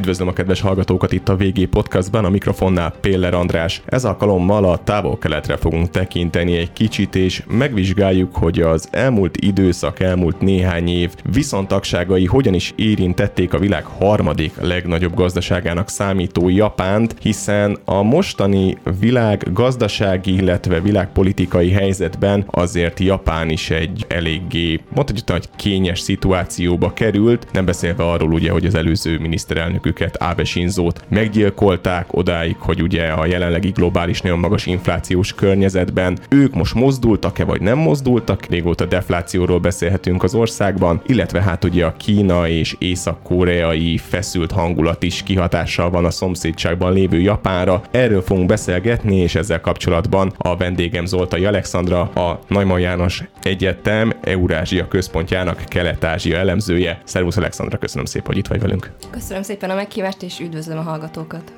Üdvözlöm a kedves hallgatókat itt a VG Podcastban, a mikrofonnál Péller András. Ez alkalommal a távol-keletre fogunk tekinteni egy kicsit, és megvizsgáljuk, hogy az elmúlt időszak, elmúlt néhány év viszontagságai hogyan is érintették a világ harmadik legnagyobb gazdaságának számító Japánt, hiszen a mostani világ gazdasági, illetve világpolitikai helyzetben azért Japán is egy eléggé, mondhatjuk, hogy kényes szituációba került, nem beszélve arról ugye, hogy az előző miniszterelnök elnöküket, Abe Shinzót meggyilkolták odáig, hogy ugye a jelenlegi globális nagyon magas inflációs környezetben ők most mozdultak-e vagy nem mozdultak, régóta deflációról beszélhetünk az országban, illetve hát ugye a Kína és észak-koreai feszült hangulat is kihatással van a szomszédságban lévő Japánra. Erről fogunk beszélgetni, és ezzel kapcsolatban a vendégem Zoltai Alexandra, a Neumann János Egyetem Eurázsia központjának Kelet-Ázsia elemzője. Szervusz Alexandra, köszönöm szépen, hogy itt vagy velünk. Köszönöm szépen a meghívást, és üdvözlöm a hallgatókat.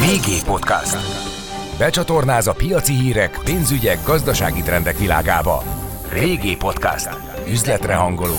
VG Podcast. Becsatornáz a piaci hírek, pénzügyek, gazdasági trendek világába. VG Podcast. Üzletre hangoló.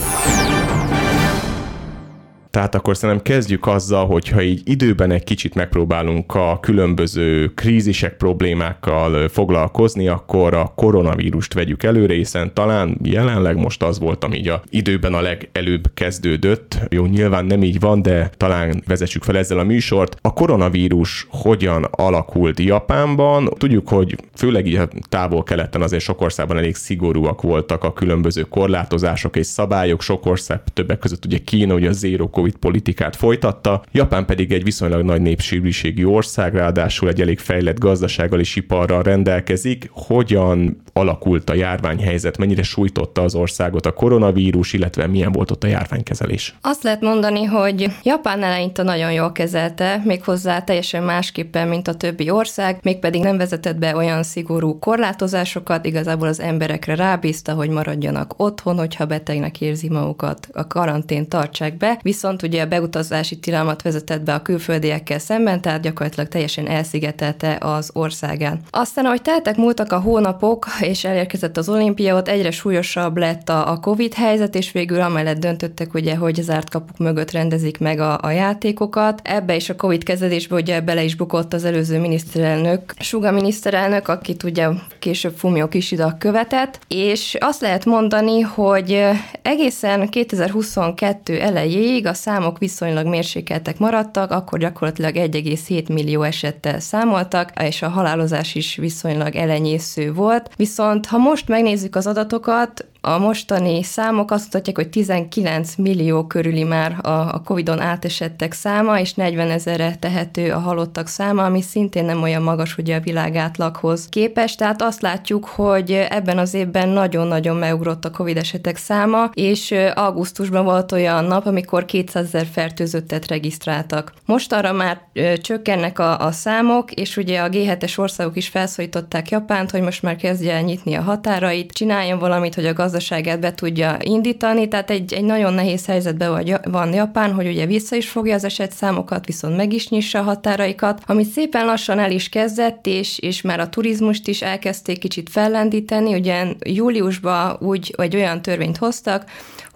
Tehát akkor szerintem kezdjük azzal, hogyha így időben egy kicsit megpróbálunk a különböző krízisek, problémákkal foglalkozni, akkor a koronavírust vegyük előre, hiszen talán jelenleg most az volt, ami így a időben a legelőbb kezdődött. Jó, nyilván nem így van, de talán vezessük fel ezzel a műsort. A koronavírus hogyan alakult Japánban? Tudjuk, hogy főleg így a távol-keleten azért sok országban elég szigorúak voltak a különböző korlátozások és szabályok. Sok ország, többek között ugye Kína, ugye a zero Covid politikát folytatta, Japán pedig egy viszonylag nagy népsűrűségi ország, ráadásul egy elég fejlett gazdasággal és iparral rendelkezik. Hogyan alakult a járványhelyzet, mennyire sújtotta az országot a koronavírus, illetve milyen volt ott a járványkezelés? Azt lehet mondani, hogy Japán eleinte nagyon jól kezelte, méghozzá teljesen másképpen, mint a többi ország, mégpedig nem vezetett be olyan szigorú korlátozásokat, igazából az emberekre rábízta, hogy maradjanak otthon, hogyha betegnek érzi magukat, a karantén tartsák be, viszont viszont ugye a beutazási tilalmat vezetett be a külföldiekkel szemben, tehát gyakorlatilag teljesen elszigetelte az országán. Aztán, ahogy teltek múltak a hónapok, és elérkezett az olimpia, ott egyre súlyosabb lett a, a Covid helyzet, és végül amellett döntöttek, ugye, hogy zárt kapuk mögött rendezik meg a, a játékokat. Ebbe is a Covid kezelésbe ugye bele is bukott az előző miniszterelnök, Suga miniszterelnök, akit ugye később Fumio Kishida követett, és azt lehet mondani, hogy egészen 2022 elejéig a számok viszonylag mérsékeltek maradtak, akkor gyakorlatilag 1,7 millió esettel számoltak, és a halálozás is viszonylag elenyésző volt. Viszont ha most megnézzük az adatokat, a mostani számok azt mutatják, hogy 19 millió körüli már a, a Covid-on átesettek száma, és 40 ezerre tehető a halottak száma, ami szintén nem olyan magas ugye a világ átlaghoz képest. Tehát azt látjuk, hogy ebben az évben nagyon-nagyon megugrott a Covid esetek száma, és augusztusban volt olyan nap, amikor 200 ezer fertőzöttet regisztráltak. Most arra már csökkennek a, a számok, és ugye a G7-es országok is felszólították Japánt, hogy most már kezdje el nyitni a határait, csináljon valamit, hogy a gazdaság gazdaságát be tudja indítani, tehát egy, egy nagyon nehéz helyzetben van Japán, hogy ugye vissza is fogja az eset számokat, viszont meg is nyissa a határaikat, amit szépen lassan el is kezdett, és, és már a turizmust is elkezdték kicsit fellendíteni, ugye júliusban úgy egy olyan törvényt hoztak,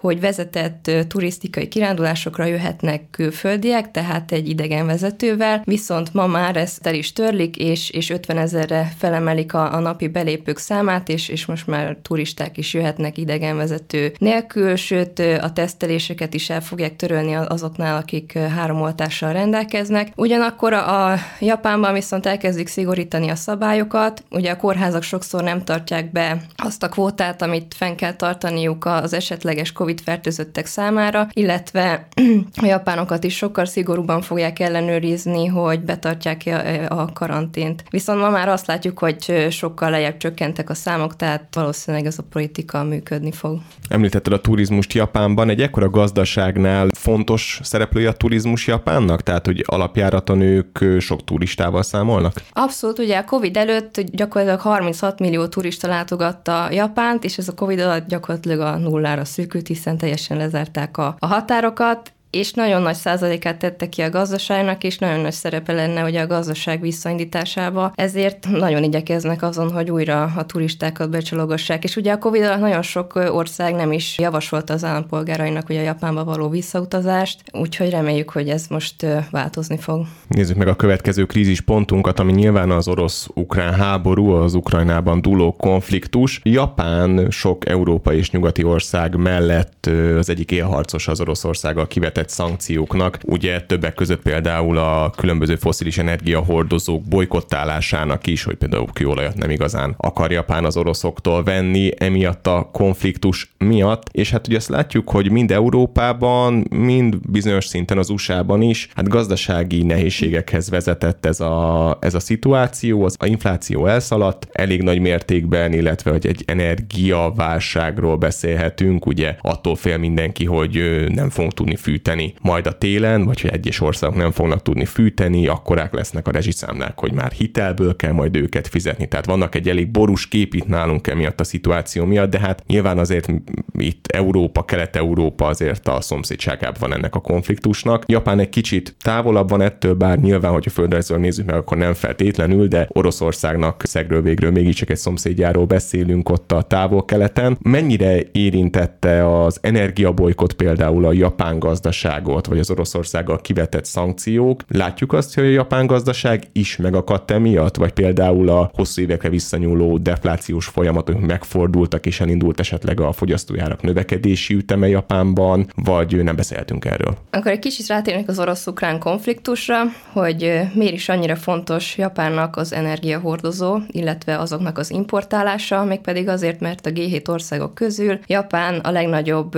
hogy vezetett turisztikai kirándulásokra jöhetnek külföldiek, tehát egy idegen vezetővel, viszont ma már ezt el is törlik, és, és 50 ezerre felemelik a, a napi belépők számát, és, és most már turisták is jöhetnek idegenvezető nélkül, sőt a teszteléseket is el fogják törölni azoknál, akik három oltással rendelkeznek. Ugyanakkor a, a Japánban viszont elkezdik szigorítani a szabályokat, ugye a kórházak sokszor nem tartják be azt a kvótát, amit fenn kell tartaniuk az esetleges COVID COVID-fertőzöttek számára, illetve a japánokat is sokkal szigorúban fogják ellenőrizni, hogy betartják a karantént. Viszont ma már azt látjuk, hogy sokkal lejjebb csökkentek a számok, tehát valószínűleg ez a politika működni fog. Említetted a turizmust Japánban, egy ekkora gazdaságnál fontos szereplője a turizmus Japánnak? Tehát, hogy alapjáraton ők sok turistával számolnak? Abszolút, ugye a Covid előtt gyakorlatilag 36 millió turista látogatta Japánt, és ez a Covid alatt gyakorlatilag a nullára szűkült, hiszen teljesen lezárták a, a határokat, és nagyon nagy százalékát tette ki a gazdaságnak, és nagyon nagy szerepe lenne hogy a gazdaság visszaindításába, ezért nagyon igyekeznek azon, hogy újra a turistákat becsalogassák. És ugye a Covid alatt nagyon sok ország nem is javasolta az állampolgárainak hogy a Japánba való visszautazást, úgyhogy reméljük, hogy ez most változni fog. Nézzük meg a következő krízispontunkat, ami nyilván az orosz-ukrán háború, az Ukrajnában dúló konfliktus. Japán sok európai és nyugati ország mellett az egyik élharcos az Oroszországgal kivetett szankcióknak. Ugye többek között például a különböző foszilis energiahordozók bolykottálásának is, hogy például kőolajat nem igazán akar Japán az oroszoktól venni, emiatt a konfliktus miatt. És hát ugye azt látjuk, hogy mind Európában, mind bizonyos szinten az USA-ban is, hát gazdasági nehézségekhez vezetett ez a, ez a szituáció, az a infláció elszaladt elég nagy mértékben, illetve hogy egy energiaválságról beszélhetünk, ugye attól fél mindenki, hogy nem fogunk tudni fűteni majd a télen, vagy hogy egyes országok nem fognak tudni fűteni, akkorák lesznek a rezsiszámlák, hogy már hitelből kell majd őket fizetni. Tehát vannak egy elég borús kép itt nálunk emiatt a szituáció miatt, de hát nyilván azért itt Európa, Kelet-Európa azért a szomszédságában van ennek a konfliktusnak. Japán egy kicsit távolabb van ettől, bár nyilván, hogyha földrajzol nézzük meg, akkor nem feltétlenül, de Oroszországnak szegről végről mégiscsak egy szomszédjáról beszélünk ott a távol-keleten. Mennyire érintette az energiabolykot például a japán gazdaságot, vagy az Oroszországgal kivetett szankciók? Látjuk azt, hogy a japán gazdaság is megakadt emiatt, vagy például a hosszú évekre visszanyúló deflációs folyamatok megfordultak, és elindult esetleg a fogyasztójárak növekedési üteme Japánban, vagy nem beszéltünk erről? Akkor egy kicsit rátérnek az orosz-ukrán konfliktusra, hogy miért is annyira fontos Japánnak az energiahordozó, illetve azoknak az importálása, mégpedig azért, mert a G7 országok közül Japán a legnagyobb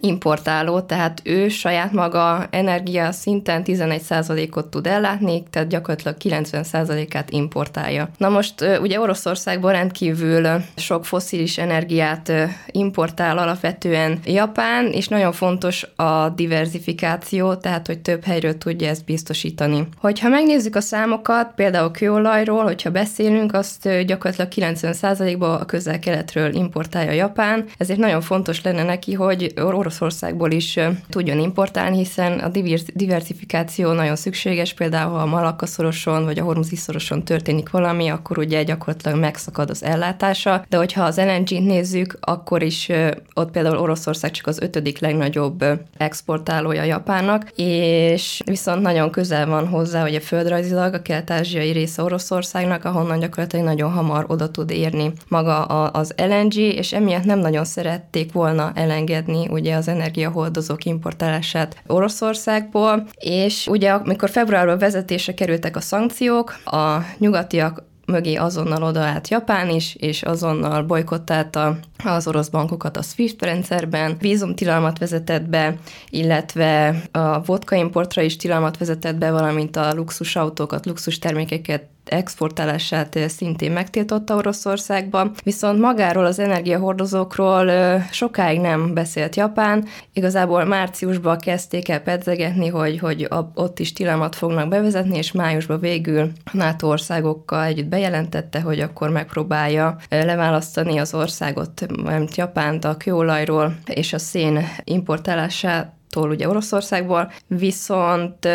importáló, tehát ő saját maga energia szinten 11%-ot tud ellátni, tehát gyakorlatilag 90%-át importálja. Na most ugye Oroszországból rendkívül sok foszilis energiát importál alapvetően Japán, és nagyon fontos a diversifikáció, tehát hogy több helyről tudja ezt biztosítani. Hogyha megnézzük a számokat, például kőolajról, hogyha beszélünk, azt gyakorlatilag 90%-ban a közel-keletről importálja Japán, ezért nagyon fontos lenne neki, hogy Oroszországból is tudjon importálni, hiszen a diversifikáció nagyon szükséges, például ha a Malakaszoroson vagy a Hormuzi szoroson történik valami, akkor ugye gyakorlatilag megszakad az ellátása, de hogyha az LNG-t nézzük, akkor is ott például Oroszország csak az ötödik legnagyobb exportálója Japánnak, és viszont nagyon közel van hozzá, hogy a földrajzilag a kelet-ázsiai része Oroszországnak, ahonnan gyakorlatilag nagyon hamar oda tud érni maga az LNG, és emiatt nem nagyon szerették volna elengedni ugye az energiahordozók importálását Oroszországból, és ugye amikor februárban vezetése kerültek a szankciók, a nyugatiak mögé azonnal odaállt Japán is, és azonnal bolykottálta az orosz bankokat a SWIFT rendszerben, vízumtilalmat vezetett be, illetve a vodka importra is tilalmat vezetett be, valamint a luxusautókat, luxus termékeket exportálását szintén megtiltotta Oroszországba, viszont magáról az energiahordozókról sokáig nem beszélt Japán. Igazából márciusban kezdték el pedzegetni, hogy, hogy ott is tilalmat fognak bevezetni, és májusban végül a NATO országokkal együtt bejelentette, hogy akkor megpróbálja leválasztani az országot, mert Japánt a kőolajról és a szén importálását tól ugye Oroszországból, viszont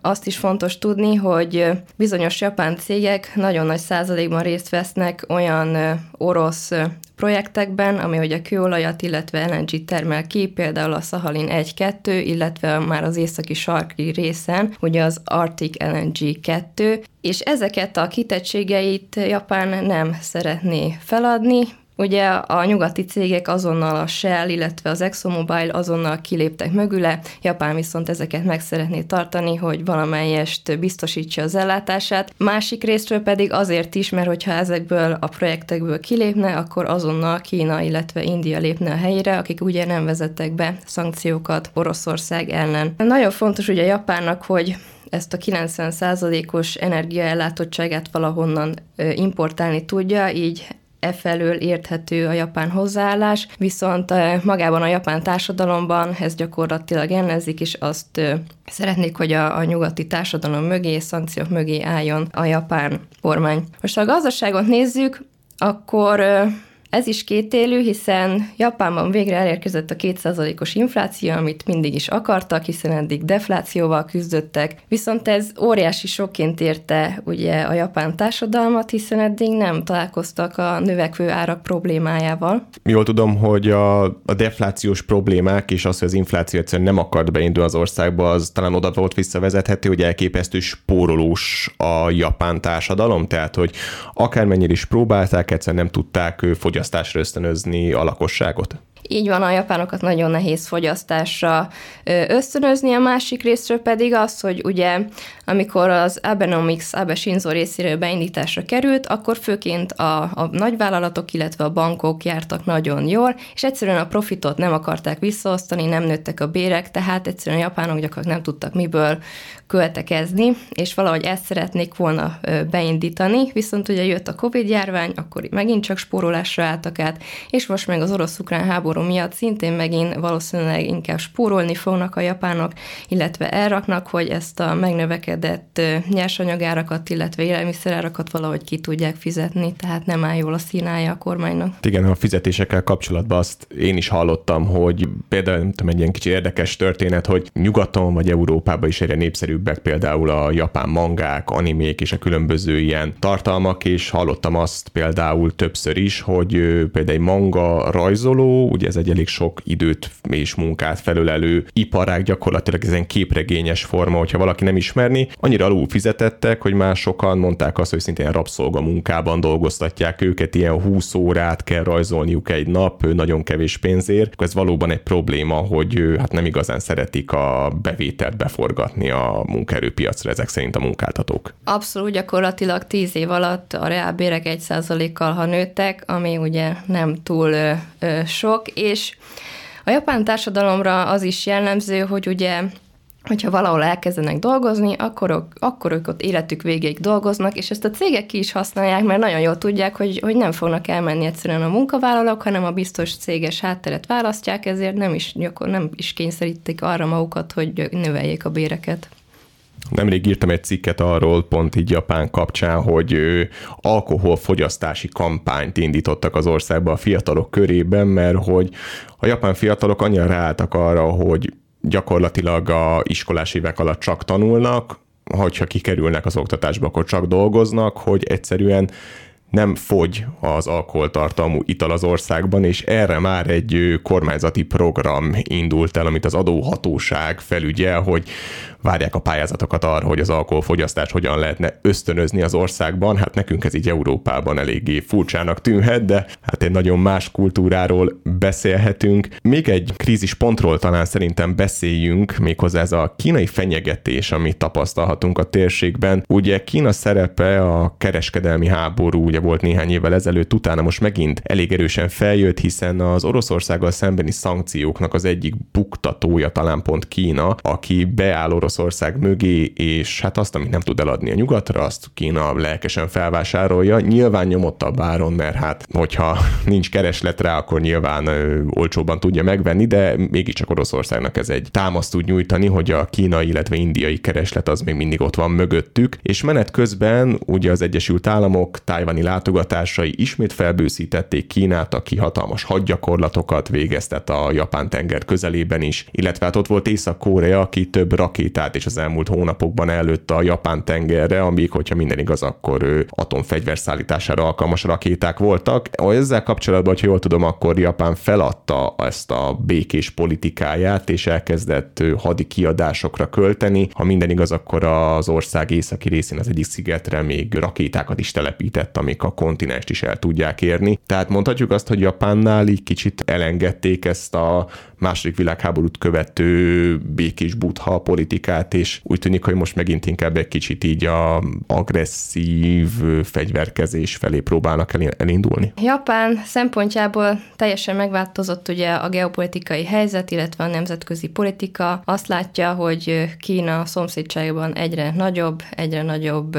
azt is fontos tudni, hogy bizonyos japán cégek nagyon nagy százalékban részt vesznek olyan orosz projektekben, ami ugye kőolajat, illetve LNG termel ki, például a Szahalin 1-2, illetve már az északi sarki részen, ugye az Arctic LNG 2, és ezeket a kitettségeit Japán nem szeretné feladni, Ugye a nyugati cégek azonnal a Shell, illetve az ExxonMobil azonnal kiléptek mögüle, Japán viszont ezeket meg szeretné tartani, hogy valamelyest biztosítsa az ellátását. Másik részről pedig azért is, mert hogyha ezekből a projektekből kilépne, akkor azonnal Kína, illetve India lépne a helyére, akik ugye nem vezettek be szankciókat Oroszország ellen. Nagyon fontos ugye Japánnak, hogy ezt a 90%-os energiaellátottságát valahonnan importálni tudja, így e felől érthető a japán hozzáállás, viszont magában a japán társadalomban ez gyakorlatilag ellenzik, és azt szeretnék, hogy a, a nyugati társadalom mögé, szankciók mögé álljon a japán kormány. Most ha a gazdaságot nézzük, akkor Ez is kétélű, hiszen Japánban végre elérkezett a 2%-os infláció, amit mindig is akartak, hiszen eddig deflációval küzdöttek, viszont ez óriási sokként érte ugye a japán társadalmat, hiszen eddig nem találkoztak a növekvő árak problémájával. Jól tudom, hogy a, a deflációs problémák és az, hogy az infláció egyszerűen nem akart beindulni az országba, az talán oda volt visszavezethető, hogy elképesztő spórolós a japán társadalom, tehát hogy akármennyire is próbálták, egyszerűen nem tudták fogyasztásra ösztönözni a lakosságot. Így van, a japánokat nagyon nehéz fogyasztásra ösztönözni, a másik részről pedig az, hogy ugye amikor az Abenomics Abe Shinzo részéről beindításra került, akkor főként a, a nagyvállalatok, illetve a bankok jártak nagyon jól, és egyszerűen a profitot nem akarták visszaosztani, nem nőttek a bérek, tehát egyszerűen a japánok gyakorlatilag nem tudtak miből költekezni, és valahogy ezt szeretnék volna beindítani, viszont ugye jött a Covid járvány, akkor megint csak spórolásra álltak át, és most meg az orosz-ukrán háború miatt szintén megint valószínűleg inkább spórolni fognak a japánok, illetve elraknak, hogy ezt a megnövekedett nyersanyagárakat, illetve élelmiszerárakat valahogy ki tudják fizetni, tehát nem áll jól a színája a kormánynak. Igen, a fizetésekkel kapcsolatban azt én is hallottam, hogy például nem tudom, egy ilyen kicsi érdekes történet, hogy nyugaton vagy Európában is egyre népszerűbb népszerűbbek például a japán mangák, animék és a különböző ilyen tartalmak, és hallottam azt például többször is, hogy például egy manga rajzoló, ugye ez egy elég sok időt és munkát felölelő iparág, gyakorlatilag ez egy képregényes forma, hogyha valaki nem ismerni, annyira alul fizetettek, hogy már sokan mondták azt, hogy szintén rabszolga munkában dolgoztatják őket, ilyen 20 órát kell rajzolniuk egy nap, nagyon kevés pénzért. Ez valóban egy probléma, hogy hát nem igazán szeretik a bevételt beforgatni a munkaerőpiacra ezek szerint a munkáltatók. Abszolút, gyakorlatilag tíz év alatt a reálbérek egy százalékkal, ha nőttek, ami ugye nem túl ö, ö, sok, és a japán társadalomra az is jellemző, hogy ugye hogyha valahol elkezdenek dolgozni, akkor, akkor ők ott életük végéig dolgoznak, és ezt a cégek ki is használják, mert nagyon jól tudják, hogy, hogy nem fognak elmenni egyszerűen a munkavállalók, hanem a biztos céges hátteret választják, ezért nem is, nem is kényszerítik arra magukat, hogy növeljék a béreket. Nemrég írtam egy cikket arról, pont így Japán kapcsán, hogy alkoholfogyasztási kampányt indítottak az országba a fiatalok körében, mert hogy a japán fiatalok annyira ráálltak arra, hogy gyakorlatilag a iskolás évek alatt csak tanulnak, hogyha kikerülnek az oktatásba, akkor csak dolgoznak, hogy egyszerűen nem fogy az alkoholtartalmú ital az országban, és erre már egy kormányzati program indult el, amit az adóhatóság felügyel, hogy várják a pályázatokat arra, hogy az alkoholfogyasztás hogyan lehetne ösztönözni az országban. Hát nekünk ez így Európában eléggé furcsának tűnhet, de hát egy nagyon más kultúráról beszélhetünk. Még egy krízispontról talán szerintem beszéljünk, méghozzá ez a kínai fenyegetés, amit tapasztalhatunk a térségben. Ugye Kína szerepe a kereskedelmi háború, ugye volt néhány évvel ezelőtt, utána most megint elég erősen feljött, hiszen az Oroszországgal szembeni szankcióknak az egyik buktatója talán pont Kína, aki beáll Orosz Oroszország mögé, és hát azt, amit nem tud eladni a nyugatra, azt Kína lelkesen felvásárolja. Nyilván nyomottabb áron, mert hát hogyha nincs kereslet rá, akkor nyilván ö, olcsóban tudja megvenni, de mégiscsak Oroszországnak ez egy támaszt tud nyújtani, hogy a kínai, illetve indiai kereslet az még mindig ott van mögöttük, és menet közben ugye az Egyesült Államok tájvani látogatásai ismét felbőszítették Kínát, aki hatalmas hadgyakorlatokat végeztet a Japán tenger közelében is, illetve hát ott volt Észak-Korea, aki több rakétát rakétát, és az elmúlt hónapokban előtte a Japán tengerre, amíg, hogyha minden igaz, akkor ő atomfegyver szállítására alkalmas rakéták voltak. Ezzel kapcsolatban, ha jól tudom, akkor Japán feladta ezt a békés politikáját, és elkezdett hadi kiadásokra költeni. Ha minden igaz, akkor az ország északi részén az egyik szigetre még rakétákat is telepített, amik a kontinenst is el tudják érni. Tehát mondhatjuk azt, hogy Japánnál így kicsit elengedték ezt a második világháborút követő békés butha politikát, és úgy tűnik, hogy most megint inkább egy kicsit így a agresszív fegyverkezés felé próbálnak elindulni. Japán szempontjából teljesen megváltozott ugye a geopolitikai helyzet, illetve a nemzetközi politika. Azt látja, hogy Kína szomszédságban egyre nagyobb, egyre nagyobb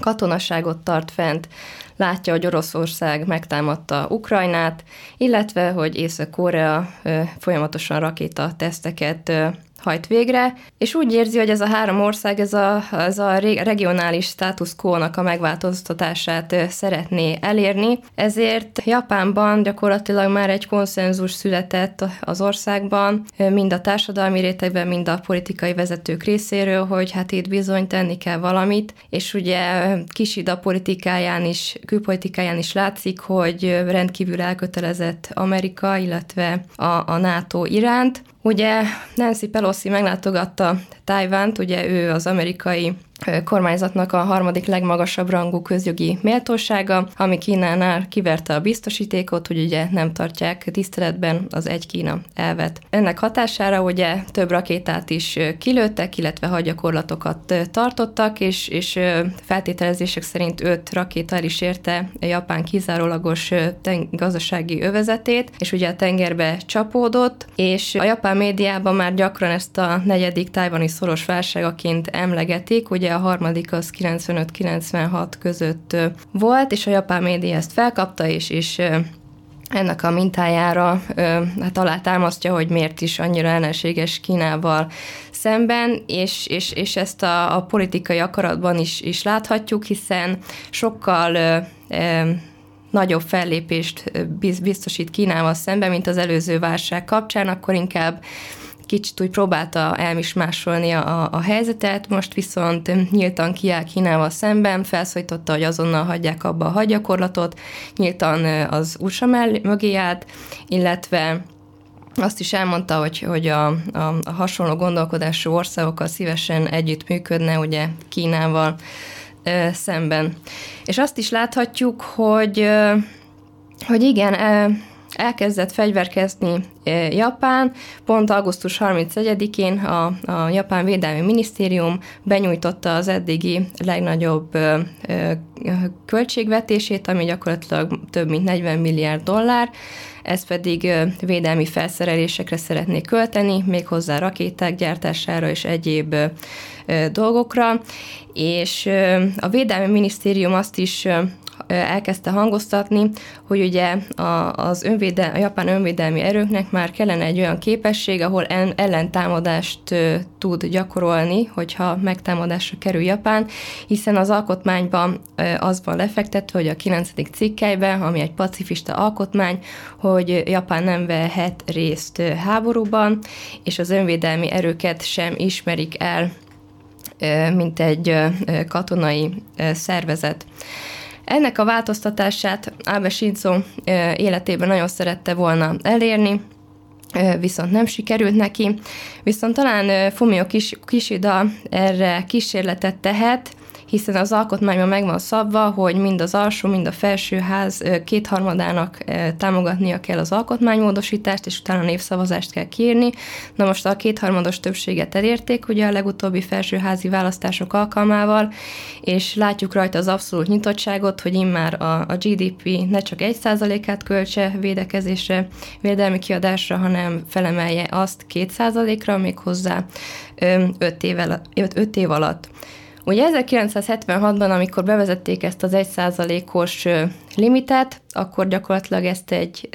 katonaságot tart fent, látja, hogy Oroszország megtámadta Ukrajnát, illetve, hogy Észak-Korea folyamatosan rakéta teszteket hajt végre, és úgy érzi, hogy ez a három ország, ez a, ez a regionális status quo-nak a megváltoztatását szeretné elérni, ezért Japánban gyakorlatilag már egy konszenzus született az országban, mind a társadalmi rétegben, mind a politikai vezetők részéről, hogy hát itt bizony tenni kell valamit, és ugye Kisida politikáján is, külpolitikáján is látszik, hogy rendkívül elkötelezett Amerika, illetve a, a NATO iránt. Ugye Nancy Pelosi meglátogatta Tájvánt, ugye ő az amerikai kormányzatnak a harmadik legmagasabb rangú közjogi méltósága, ami Kínánál kiverte a biztosítékot, hogy ugye nem tartják tiszteletben az egy Kína elvet. Ennek hatására ugye több rakétát is kilőttek, illetve hagyakorlatokat tartottak, és, és feltételezések szerint öt rakéta el is érte Japán kizárólagos gazdasági övezetét, és ugye a tengerbe csapódott, és a japán médiában már gyakran ezt a negyedik tájvani szoros válságaként emlegetik, ugye a harmadik az 95-96 között volt, és a japán média ezt felkapta, és, és ennek a mintájára hát alátámasztja, hogy miért is annyira ellenséges Kínával szemben, és, és, és ezt a, a politikai akaratban is, is láthatjuk, hiszen sokkal ö, ö, nagyobb fellépést biztosít Kínával szemben, mint az előző válság kapcsán, akkor inkább kicsit úgy próbálta elmismásolni a, a helyzetet, most viszont nyíltan kiáll Kínával szemben, felszólította, hogy azonnal hagyják abba a hadgyakorlatot, nyíltan az USA mögé állt, illetve azt is elmondta, hogy, hogy a, a, a hasonló gondolkodású országokkal szívesen együtt működne, ugye Kínával ö, szemben. És azt is láthatjuk, hogy, ö, hogy igen, elkezdett fegyverkezni Japán. Pont augusztus 31-én a, a Japán Védelmi Minisztérium benyújtotta az eddigi legnagyobb költségvetését, ami gyakorlatilag több mint 40 milliárd dollár, ez pedig védelmi felszerelésekre szeretnék költeni, méghozzá rakéták gyártására és egyéb dolgokra, és a Védelmi Minisztérium azt is elkezdte hangoztatni, hogy ugye a, az önvédel, a japán önvédelmi erőknek már kellene egy olyan képesség, ahol en, ellentámadást tud gyakorolni, hogyha megtámadásra kerül Japán, hiszen az alkotmányban az van lefektetve, hogy a 9. cikkelyben, ami egy pacifista alkotmány, hogy Japán nem vehet részt háborúban, és az önvédelmi erőket sem ismerik el mint egy katonai szervezet. Ennek a változtatását Abe Shinzo életében nagyon szerette volna elérni, viszont nem sikerült neki. Viszont talán Fumio Kishida erre kísérletet tehet, hiszen az alkotmányban meg van szabva, hogy mind az alsó, mind a felső ház kétharmadának támogatnia kell az alkotmánymódosítást, és utána népszavazást kell kérni. Na most a kétharmados többséget elérték ugye a legutóbbi felsőházi választások alkalmával, és látjuk rajta az abszolút nyitottságot, hogy immár a, a GDP ne csak egy százalékát költse védekezésre, védelmi kiadásra, hanem felemelje azt két százalékra, még hozzá öt év, öt év alatt. Ugye 1976-ban, amikor bevezették ezt az 1%-os limitet, akkor gyakorlatilag ezt egy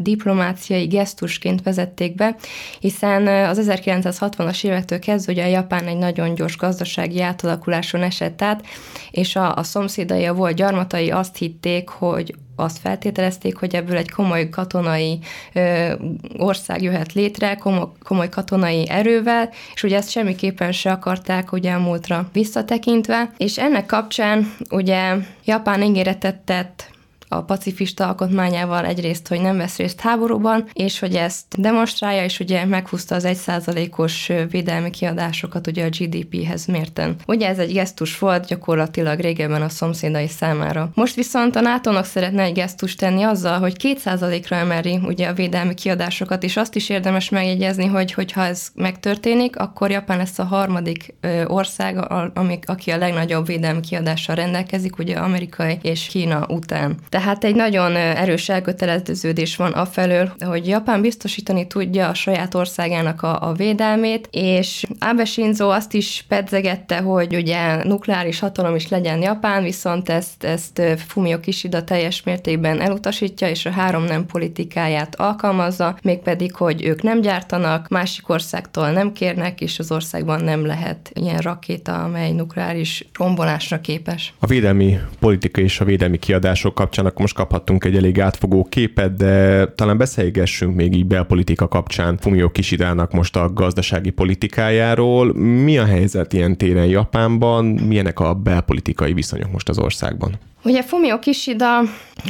diplomáciai gesztusként vezették be, hiszen az 1960-as évektől kezdve ugye a Japán egy nagyon gyors gazdasági átalakuláson esett át, és a, a szomszédai, a volt gyarmatai azt hitték, hogy azt feltételezték, hogy ebből egy komoly katonai ö, ország jöhet létre, komoly, komoly katonai erővel, és ugye ezt semmiképpen se akarták ugye a múltra visszatekintve, és ennek kapcsán ugye Japán ígéretet tett a pacifista alkotmányával egyrészt, hogy nem vesz részt háborúban, és hogy ezt demonstrálja, és ugye meghúzta az egyszázalékos védelmi kiadásokat ugye a GDP-hez mérten. Ugye ez egy gesztus volt gyakorlatilag régebben a szomszédai számára. Most viszont a NATO-nak szeretne egy gesztus tenni azzal, hogy kétszázalékra emeli ugye a védelmi kiadásokat, és azt is érdemes megjegyezni, hogy hogyha ez megtörténik, akkor Japán lesz a harmadik ország, amik, aki a legnagyobb védelmi kiadással rendelkezik, ugye Amerikai és Kína után. Tehát egy nagyon erős elköteleződés van afelől, hogy Japán biztosítani tudja a saját országának a, a védelmét, és Abe Shinzo azt is pedzegette, hogy ugye nukleáris hatalom is legyen Japán, viszont ezt, ezt Fumio Kishida teljes mértékben elutasítja, és a három nem politikáját alkalmazza, mégpedig, hogy ők nem gyártanak, másik országtól nem kérnek, és az országban nem lehet ilyen rakéta, amely nukleáris rombolásra képes. A védelmi politika és a védelmi kiadások kapcsán akkor most kaphattunk egy elég átfogó képet, de talán beszélgessünk még így belpolitika kapcsán Fumio Kishidának most a gazdasági politikájáról. Mi a helyzet ilyen téren Japánban? Milyenek a belpolitikai viszonyok most az országban? Ugye Fumio Kishida,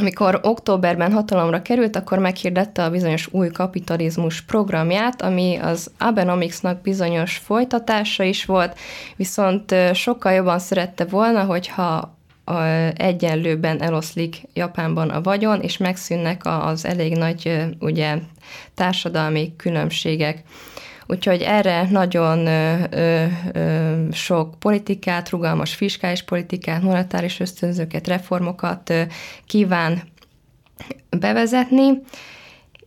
amikor októberben hatalomra került, akkor meghirdette a bizonyos új kapitalizmus programját, ami az Abenomicsnak bizonyos folytatása is volt, viszont sokkal jobban szerette volna, hogyha egyenlőben eloszlik Japánban a vagyon, és megszűnnek az elég nagy ugye, társadalmi különbségek. Úgyhogy erre nagyon ö, ö, ö, sok politikát, rugalmas fiskális politikát, monetáris ösztönzőket, reformokat ö, kíván bevezetni,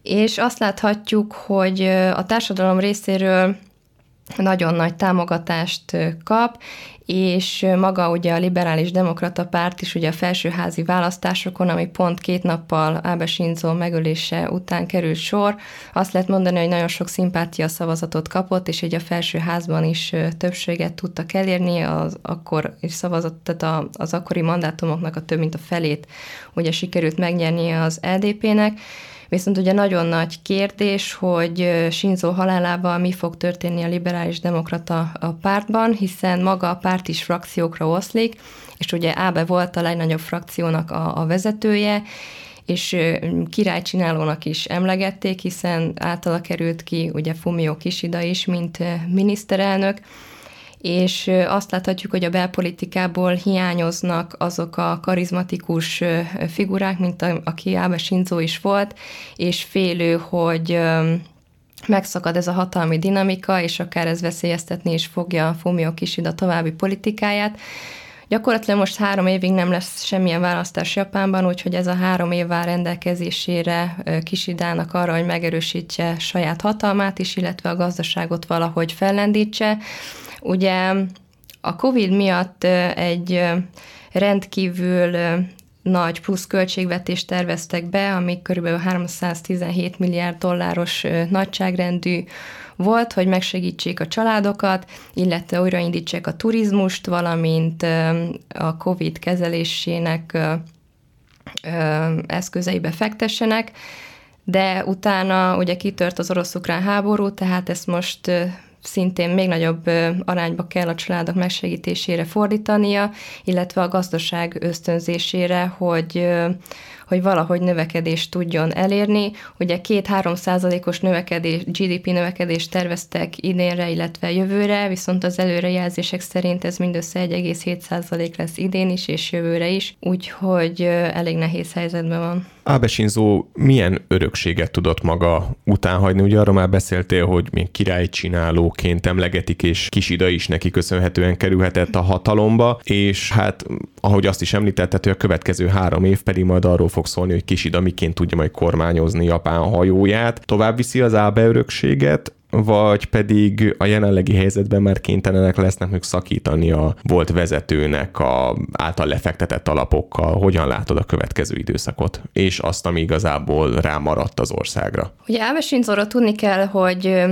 és azt láthatjuk, hogy a társadalom részéről nagyon nagy támogatást kap, és maga ugye a liberális demokrata párt is ugye a felsőházi választásokon, ami pont két nappal Abe Shinzo megölése után került sor, azt lehet mondani, hogy nagyon sok szimpátia szavazatot kapott, és így a felsőházban is többséget tudtak elérni, az akkor is szavazott, tehát az akkori mandátumoknak a több mint a felét ugye sikerült megnyerni az LDP-nek, Viszont ugye nagyon nagy kérdés, hogy Shinzo halálával mi fog történni a liberális demokrata a pártban, hiszen maga a párt is frakciókra oszlik, és ugye Ábe volt a legnagyobb frakciónak a, a vezetője, és királycsinálónak is emlegették, hiszen általa került ki ugye Fumio Kishida is, mint miniszterelnök, és azt láthatjuk, hogy a belpolitikából hiányoznak azok a karizmatikus figurák, mint a, aki Abe Shinzo is volt, és félő, hogy megszakad ez a hatalmi dinamika, és akár ez veszélyeztetni is fogja Fumio Kishida további politikáját. Gyakorlatilag most három évig nem lesz semmilyen választás Japánban, úgyhogy ez a három év vár rendelkezésére Kisidának arra, hogy megerősítse saját hatalmát is, illetve a gazdaságot valahogy fellendítse. Ugye a COVID miatt egy rendkívül nagy plusz költségvetést terveztek be, ami kb. 317 milliárd dolláros nagyságrendű volt, hogy megsegítsék a családokat, illetve újraindítsák a turizmust, valamint a COVID kezelésének eszközeibe fektessenek, de utána ugye kitört az orosz-ukrán háború, tehát ezt most szintén még nagyobb arányba kell a családok megsegítésére fordítania, illetve a gazdaság ösztönzésére, hogy hogy valahogy növekedést tudjon elérni. Ugye két-három százalékos növekedés, GDP növekedést terveztek idénre, illetve jövőre, viszont az előrejelzések szerint ez mindössze 1,7 százalék lesz idén is, és jövőre is, úgyhogy elég nehéz helyzetben van. Abe Shinzo milyen örökséget tudott maga után hagyni? Ugye arra már beszéltél, hogy még királycsinálóként emlegetik, és Kisida is neki köszönhetően kerülhetett a hatalomba, és hát ahogy azt is említetted, hogy a következő három év pedig majd arról fog szólni, hogy Kisida miként tudja majd kormányozni Japán hajóját. Tovább viszi az Abe örökséget, vagy pedig a jelenlegi helyzetben már kénytelenek lesznek még szakítani a volt vezetőnek a által lefektetett alapokkal. Hogyan látod a következő időszakot, és azt, ami igazából rámaradt az országra? Ugye Ábe Shinzóra tudni kell, hogy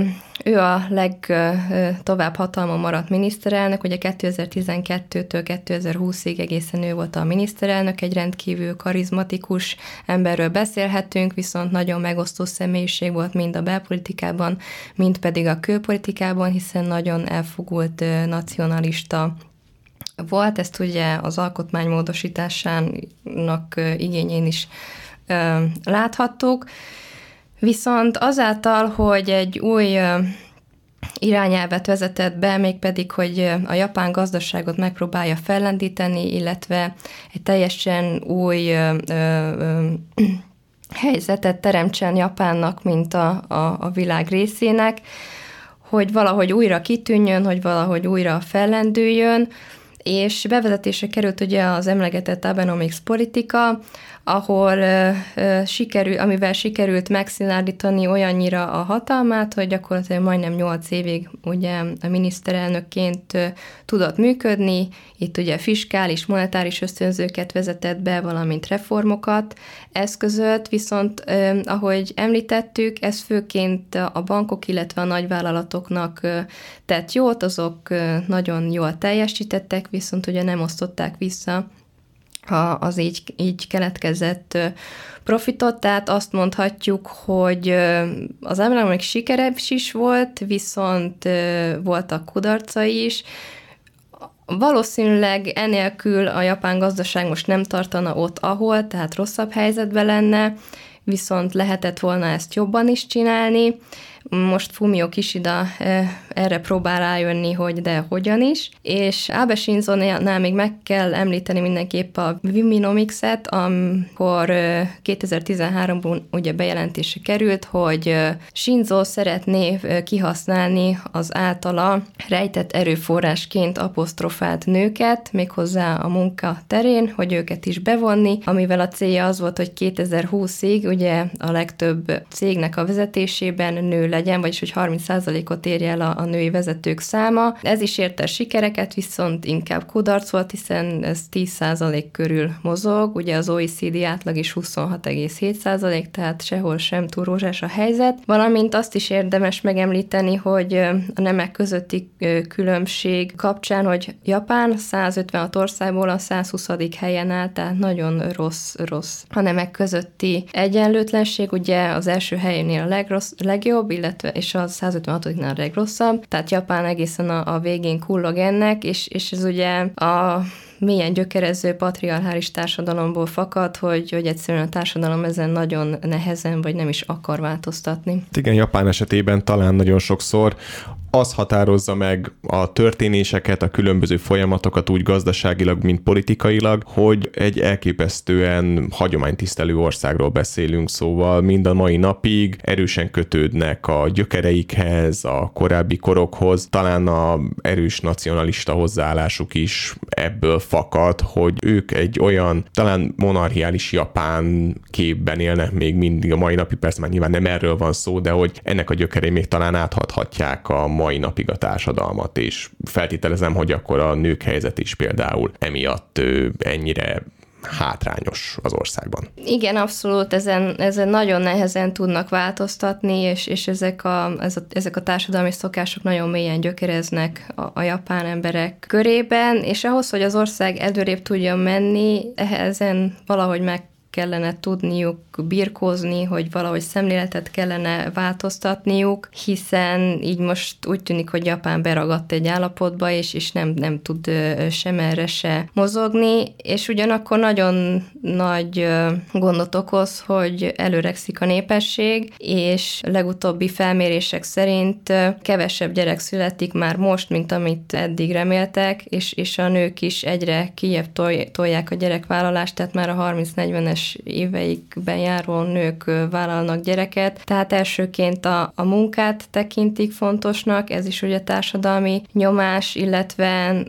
ő a legtovább hatalma maradt miniszterelnök, ugye 2012-től 2020-ig egészen ő volt a miniszterelnök, egy rendkívül karizmatikus emberről beszélhetünk, viszont nagyon megosztó személyiség volt mind a belpolitikában, mind pedig a külpolitikában, hiszen nagyon elfogult nacionalista volt, ezt ugye az alkotmány módosításának igényén is láthattuk. Viszont azáltal, hogy egy új irányelvet vezetett be, mégpedig, hogy a japán gazdaságot megpróbálja fellendíteni, illetve egy teljesen új ö, ö, helyzetet teremtsen Japánnak, mint a, a, a világ részének, hogy valahogy újra kitűnjön, hogy valahogy újra fellendüljön, és bevezetése került ugye az emlegetett Abenomics politika, ahol uh, sikerül, amivel sikerült megszilárdítani olyannyira a hatalmát, hogy gyakorlatilag majdnem 8 évig ugye a miniszterelnökként uh, tudott működni, itt ugye fiskális, monetáris ösztönzőket vezetett be, valamint reformokat eszközölt, viszont uh, ahogy említettük, ez főként a bankok, illetve a nagyvállalatoknak uh, tett jót, azok uh, nagyon jól teljesítettek, viszont ugye nem osztották vissza az így, így keletkezett profitot, tehát azt mondhatjuk, hogy az még sikeres is volt, viszont voltak kudarcai is, Valószínűleg enélkül a japán gazdaság most nem tartana ott, ahol, tehát rosszabb helyzetben lenne, viszont lehetett volna ezt jobban is csinálni. Most Fumio Kishida erre próbál rájönni, hogy de hogyan is. És Abe Shinzo-nál még meg kell említeni mindenképp a Viminomics-et, amikor 2013-ban ugye bejelentése került, hogy Shinzo szeretné kihasználni az általa rejtett erőforrásként apostrofált nőket, méghozzá a munka terén, hogy őket is bevonni, amivel a célja az volt, hogy 2020-ig ugye a legtöbb cégnek a vezetésében nő legyen, vagyis hogy 30%-ot érje el a, a női vezetők száma. Ez is érte sikereket, viszont inkább kudarc volt, hiszen ez 10% körül mozog, ugye az OECD átlag is 26,7%, tehát sehol sem túl rózsás a helyzet. Valamint azt is érdemes megemlíteni, hogy a nemek közötti különbség kapcsán, hogy Japán 156 országból a 120. helyen áll, tehát nagyon rossz, rossz. A nemek közötti egyenlőtlenség ugye az első helyénél a legrossz, legjobb, illetve és a 156-nál a legrosszabb, tehát Japán egészen a, a végén kullog ennek, és, és ez ugye a milyen gyökerező patriarchális társadalomból fakad, hogy, hogy egyszerűen a társadalom ezen nagyon nehezen, vagy nem is akar változtatni. Igen, Japán esetében talán nagyon sokszor az határozza meg a történéseket, a különböző folyamatokat úgy gazdaságilag, mint politikailag, hogy egy elképesztően hagyománytisztelő országról beszélünk, szóval mind a mai napig erősen kötődnek a gyökereikhez, a korábbi korokhoz, talán a erős nacionalista hozzáállásuk is ebből fakad, hogy ők egy olyan, talán monarchiális japán képben élnek még mindig a mai napi, persze már nyilván nem erről van szó, de hogy ennek a gyökerei még talán áthathatják a mai napig a társadalmat, és feltételezem, hogy akkor a nők helyzet is például emiatt ennyire hátrányos az országban. Igen, abszolút, ezen, ezen nagyon nehezen tudnak változtatni, és, és ezek, a, ez a, ezek a társadalmi szokások nagyon mélyen gyökereznek a, a japán emberek körében, és ahhoz, hogy az ország előrébb tudjon menni, ezen valahogy meg kellene tudniuk birkózni, hogy valahogy szemléletet kellene változtatniuk, hiszen így most úgy tűnik, hogy Japán beragadt egy állapotba, és, és nem, nem tud sem erre se mozogni, és ugyanakkor nagyon nagy gondot okoz, hogy előrekszik a népesség, és legutóbbi felmérések szerint kevesebb gyerek születik már most, mint amit eddig reméltek, és, és a nők is egyre kijebb tol, tolják a gyerekvállalást, tehát már a 30-40-es éveikben járó nők vállalnak gyereket, tehát elsőként a, a munkát tekintik fontosnak, ez is ugye társadalmi nyomás, illetve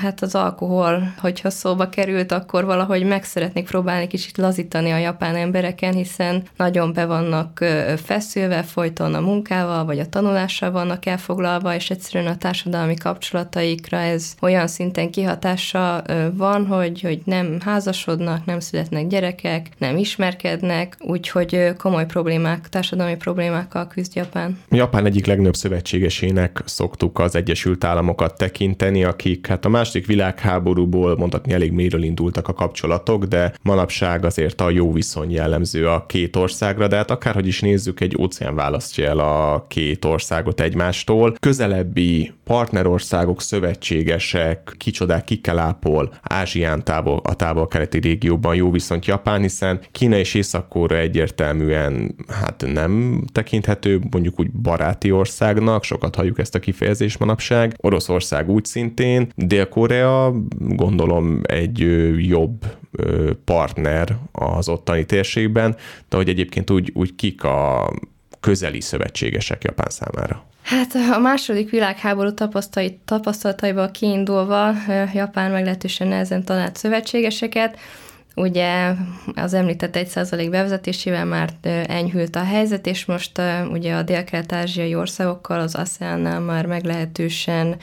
hát az alkohol, hogyha szóba került, akkor valahogy meg szeretnék próbálni kicsit lazítani a japán embereken, hiszen nagyon be vannak feszülve, folyton a munkával, vagy a tanulással vannak elfoglalva, és egyszerűen a társadalmi kapcsolataikra ez olyan szinten kihatása van, hogy, hogy nem házasodnak, nem születnek gyerekek, nem ismerkednek, úgyhogy komoly problémák, társadalmi problémákkal küzd Japán. Japán egyik legnagyobb szövetségesének szoktuk az Egyesült Államokat tekinteni, akik hát a második világháborúból mondhatni elég mélyről indultak a kapcsolatok, de manapság azért a jó viszony jellemző a két országra, de hát akárhogy is nézzük, egy óceán választja el a két országot egymástól. Közelebbi partnerországok, szövetségesek, kicsodák kikkel ápol Ázsián távol, a távol-keleti régióban jó viszont Japán, hiszen Kína és észak egyértelműen hát nem tekinthető mondjuk úgy baráti országnak, sokat halljuk ezt a kifejezést manapság, Oroszország úgy szintén, Dél-Korea gondolom egy jobb partner az ottani térségben, de hogy egyébként úgy, úgy kik a közeli szövetségesek Japán számára? Hát a második világháború tapasztalataiból kiindulva Japán meglehetősen nehezen talált szövetségeseket, Ugye az említett 1% bevezetésével már enyhült a helyzet, és most ugye a dél-kelet-ázsiai országokkal, az ASEAN-nál már meglehetősen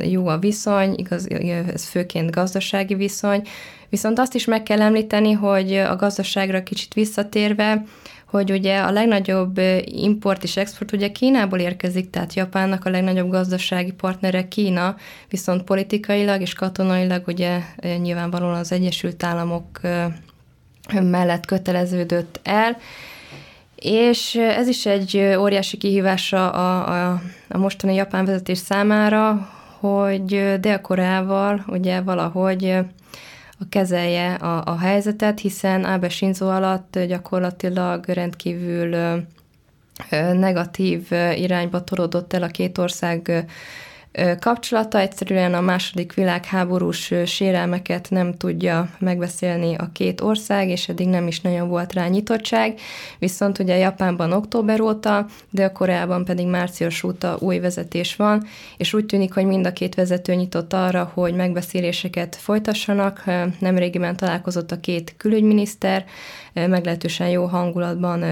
jó a viszony, igaz, ez főként gazdasági viszony, viszont azt is meg kell említeni, hogy a gazdaságra kicsit visszatérve, hogy ugye a legnagyobb import és export ugye Kínából érkezik, tehát Japánnak a legnagyobb gazdasági partnere Kína, viszont politikailag és katonailag ugye nyilvánvalóan az Egyesült Államok mellett köteleződött el, és ez is egy óriási kihívása a, a, a mostani japán vezetés számára, hogy Dél-Koreával ugye valahogy a kezelje a, a helyzetet, hiszen Abe Shinzo alatt gyakorlatilag rendkívül negatív irányba torodott el a két ország kapcsolata. Egyszerűen a második világháborús sérelmeket nem tudja megbeszélni a két ország, és eddig nem is nagyon volt rá nyitottság. Viszont ugye Japánban október óta, Dél-Koreában pedig március óta új vezetés van, és úgy tűnik, hogy mind a két vezető nyitott arra, hogy megbeszéléseket folytassanak. Nemrégiben találkozott a két külügyminiszter, meglehetősen jó hangulatban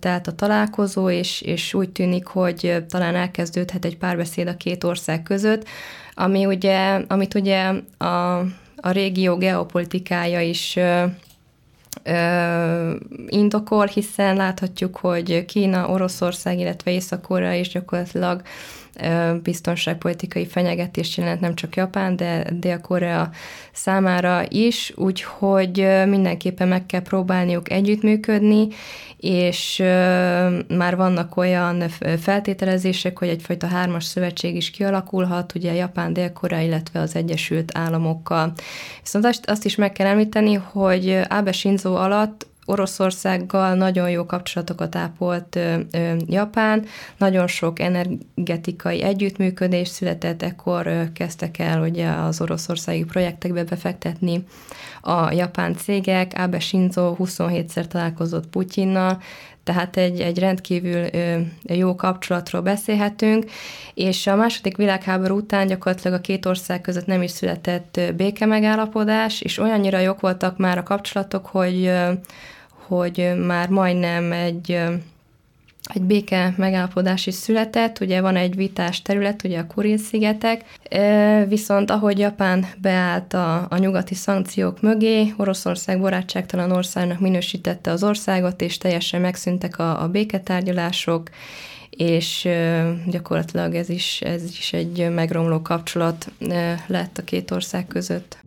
telt a találkozó, és, és úgy tűnik, hogy talán elkezdődhet egy párbeszéd a két ország között, ami ugye, amit ugye a, a régió geopolitikája is indokol, hiszen láthatjuk, hogy Kína, Oroszország, illetve Észak-Korea is gyakorlatilag biztonságpolitikai fenyegetést jelent nem csak Japán, de Dél-Korea számára is, úgyhogy mindenképpen meg kell próbálniuk együttműködni, és már vannak olyan feltételezések, hogy egyfajta hármas szövetség is kialakulhat, ugye Japán, Dél-Korea, illetve az Egyesült Államokkal. Viszont azt, is meg kell említeni, hogy Abe Shinzo alatt Oroszországgal nagyon jó kapcsolatokat ápolt ö, ö, Japán, nagyon sok energetikai együttműködés született, ekkor ö, kezdtek el ugye az oroszországi projektekbe befektetni a japán cégek, Abe Shinzo 27-szer találkozott Putyinnal, tehát egy, egy rendkívül ö, jó kapcsolatról beszélhetünk, és a második világháború után gyakorlatilag a két ország között nem is született béke megállapodás, és olyannyira jók voltak már a kapcsolatok, hogy hogy már majdnem egy egy béke megállapodás is született, ugye van egy vitás terület, ugye a Kuril-szigetek, viszont ahogy Japán beállt a, a nyugati szankciók mögé, Oroszország barátságtalan országnak minősítette az országot, és teljesen megszűntek a, a béketárgyalások, és gyakorlatilag ez is, ez is egy megromló kapcsolat lett a két ország között.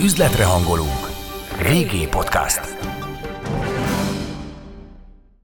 Üzletre hangolunk. Régi Podcast.